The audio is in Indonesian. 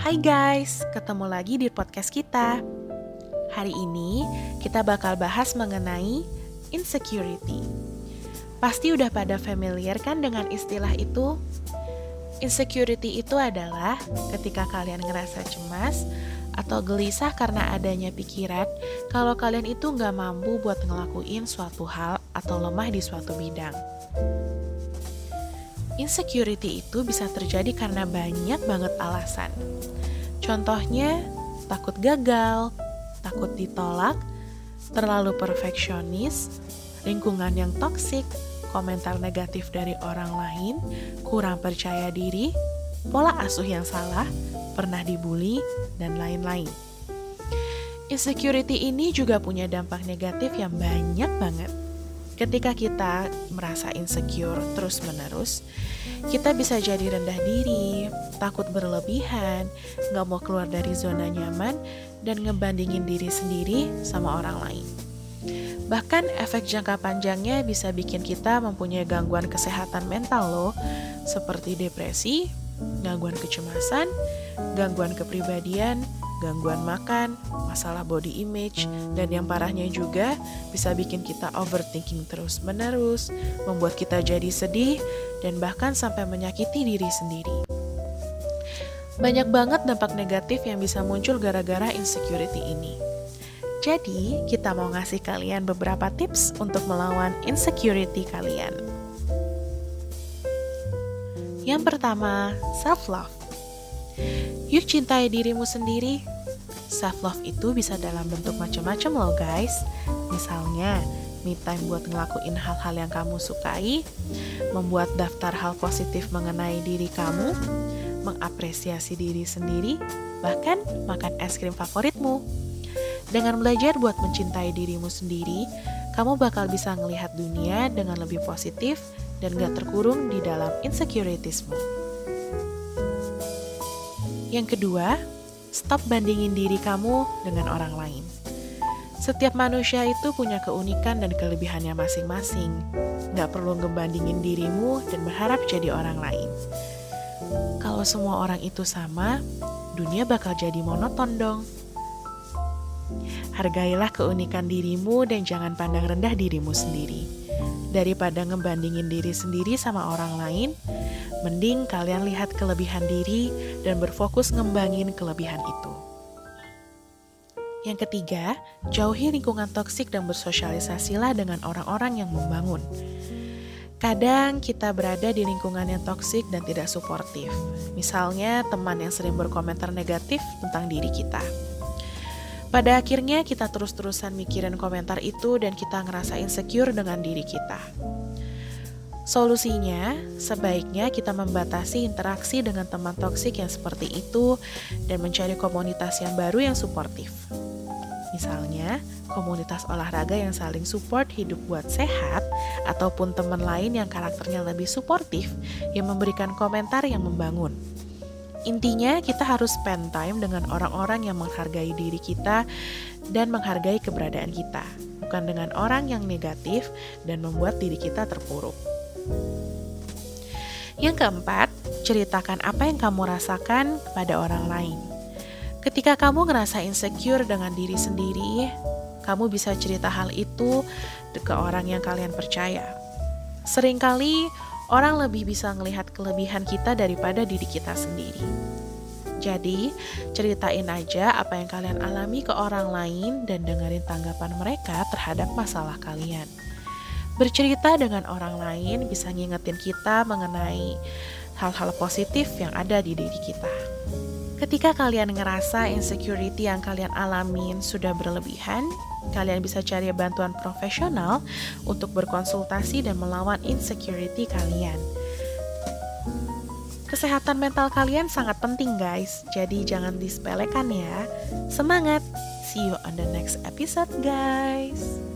Hai guys, ketemu lagi di podcast kita. Hari ini kita bakal bahas mengenai insecurity. Pasti udah pada familiar kan dengan istilah itu? Insecurity itu adalah ketika kalian ngerasa cemas atau gelisah karena adanya pikiran kalau kalian itu nggak mampu buat ngelakuin suatu hal atau lemah di suatu bidang. Insecurity itu bisa terjadi karena banyak banget alasan. Contohnya, takut gagal, takut ditolak, terlalu perfeksionis, lingkungan yang toksik, komentar negatif dari orang lain, kurang percaya diri, pola asuh yang salah, pernah dibully, dan lain-lain. Insecurity ini juga punya dampak negatif yang banyak banget. Ketika kita merasa insecure terus-menerus, kita bisa jadi rendah diri, takut berlebihan, nggak mau keluar dari zona nyaman, dan ngebandingin diri sendiri sama orang lain. Bahkan efek jangka panjangnya bisa bikin kita mempunyai gangguan kesehatan mental loh, seperti depresi, gangguan kecemasan, gangguan kepribadian, gangguan makan, masalah body image, dan yang parahnya juga bisa bikin kita overthinking terus-menerus, membuat kita jadi sedih, dan bahkan sampai menyakiti diri sendiri. Banyak banget dampak negatif yang bisa muncul gara-gara insecurity ini. Jadi, kita mau ngasih kalian beberapa tips untuk melawan insecurity kalian. Yang pertama, self-love. Yuk cintai dirimu sendiri. Self love itu bisa dalam bentuk macam-macam loh guys. Misalnya, me time buat ngelakuin hal-hal yang kamu sukai, membuat daftar hal positif mengenai diri kamu, mengapresiasi diri sendiri, bahkan makan es krim favoritmu. Dengan belajar buat mencintai dirimu sendiri, kamu bakal bisa melihat dunia dengan lebih positif dan gak terkurung di dalam insecuritiesmu. Yang kedua, stop bandingin diri kamu dengan orang lain. Setiap manusia itu punya keunikan dan kelebihannya masing-masing. Gak perlu ngebandingin dirimu dan berharap jadi orang lain. Kalau semua orang itu sama, dunia bakal jadi monoton dong. Hargailah keunikan dirimu dan jangan pandang rendah dirimu sendiri. Daripada ngebandingin diri sendiri sama orang lain, Mending kalian lihat kelebihan diri dan berfokus ngembangin kelebihan itu. Yang ketiga, jauhi lingkungan toksik dan bersosialisasilah dengan orang-orang yang membangun. Kadang kita berada di lingkungan yang toksik dan tidak suportif. Misalnya, teman yang sering berkomentar negatif tentang diri kita. Pada akhirnya, kita terus-terusan mikirin komentar itu, dan kita ngerasa insecure dengan diri kita. Solusinya, sebaiknya kita membatasi interaksi dengan teman toksik yang seperti itu dan mencari komunitas yang baru yang suportif. Misalnya, komunitas olahraga yang saling support hidup buat sehat, ataupun teman lain yang karakternya lebih suportif yang memberikan komentar yang membangun. Intinya, kita harus spend time dengan orang-orang yang menghargai diri kita dan menghargai keberadaan kita, bukan dengan orang yang negatif dan membuat diri kita terpuruk. Yang keempat, ceritakan apa yang kamu rasakan kepada orang lain. Ketika kamu ngerasa insecure dengan diri sendiri, kamu bisa cerita hal itu ke orang yang kalian percaya. Seringkali orang lebih bisa melihat kelebihan kita daripada diri kita sendiri. Jadi, ceritain aja apa yang kalian alami ke orang lain dan dengerin tanggapan mereka terhadap masalah kalian. Bercerita dengan orang lain bisa ngingetin kita mengenai hal-hal positif yang ada di diri kita. Ketika kalian ngerasa insecurity yang kalian alamin sudah berlebihan, kalian bisa cari bantuan profesional untuk berkonsultasi dan melawan insecurity kalian. Kesehatan mental kalian sangat penting, guys. Jadi, jangan disepelekan ya. Semangat! See you on the next episode, guys.